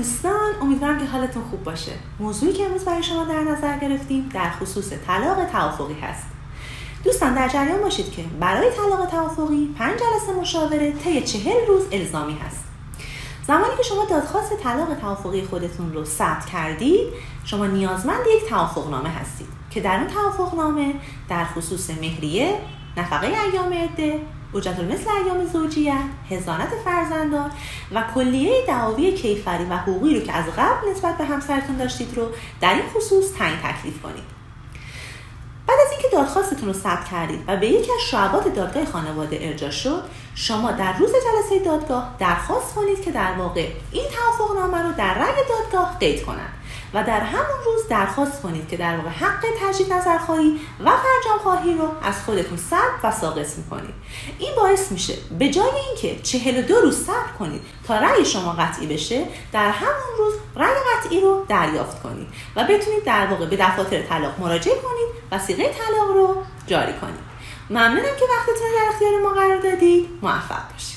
دوستان امیدوارم که حالتون خوب باشه. موضوعی که امروز برای شما در نظر گرفتیم در خصوص طلاق توافقی هست. دوستان در جریان باشید که برای طلاق توافقی پنج جلسه مشاوره طی چهل روز الزامی هست. زمانی که شما دادخواست طلاق توافقی خودتون رو ثبت کردید شما نیازمند یک توافقنامه هستید که در اون توافقنامه در خصوص مهریه نفقه ایام عده اجرت مثل ایام زوجیت هزانت فرزندان و کلیه دعاوی کیفری و حقوقی رو که از قبل نسبت به همسرتون داشتید رو در این خصوص تعیین تکلیف کنید. دادخواستتون رو ثبت کردید و به یکی از شعبات دادگاه خانواده ارجاع شد شما در روز جلسه دادگاه درخواست کنید که در واقع این توافقنامه رو در رأی دادگاه قید کنند و در همون روز درخواست کنید که در واقع حق تجدید نظرخواهی و فرجام خواهی رو از خودتون سلب و ساقط می‌کنید. این باعث میشه به جای اینکه 42 روز صبر کنید تا رأی شما قطعی بشه در همون روز رأی قطعی رو دریافت کنید و بتونید در واقع به دفاتر طلاق مراجعه کنید و سیغه طلاق رو جاری کنید. ممنونم که وقتتون در اختیار ما قرار دادید. موفق باشید.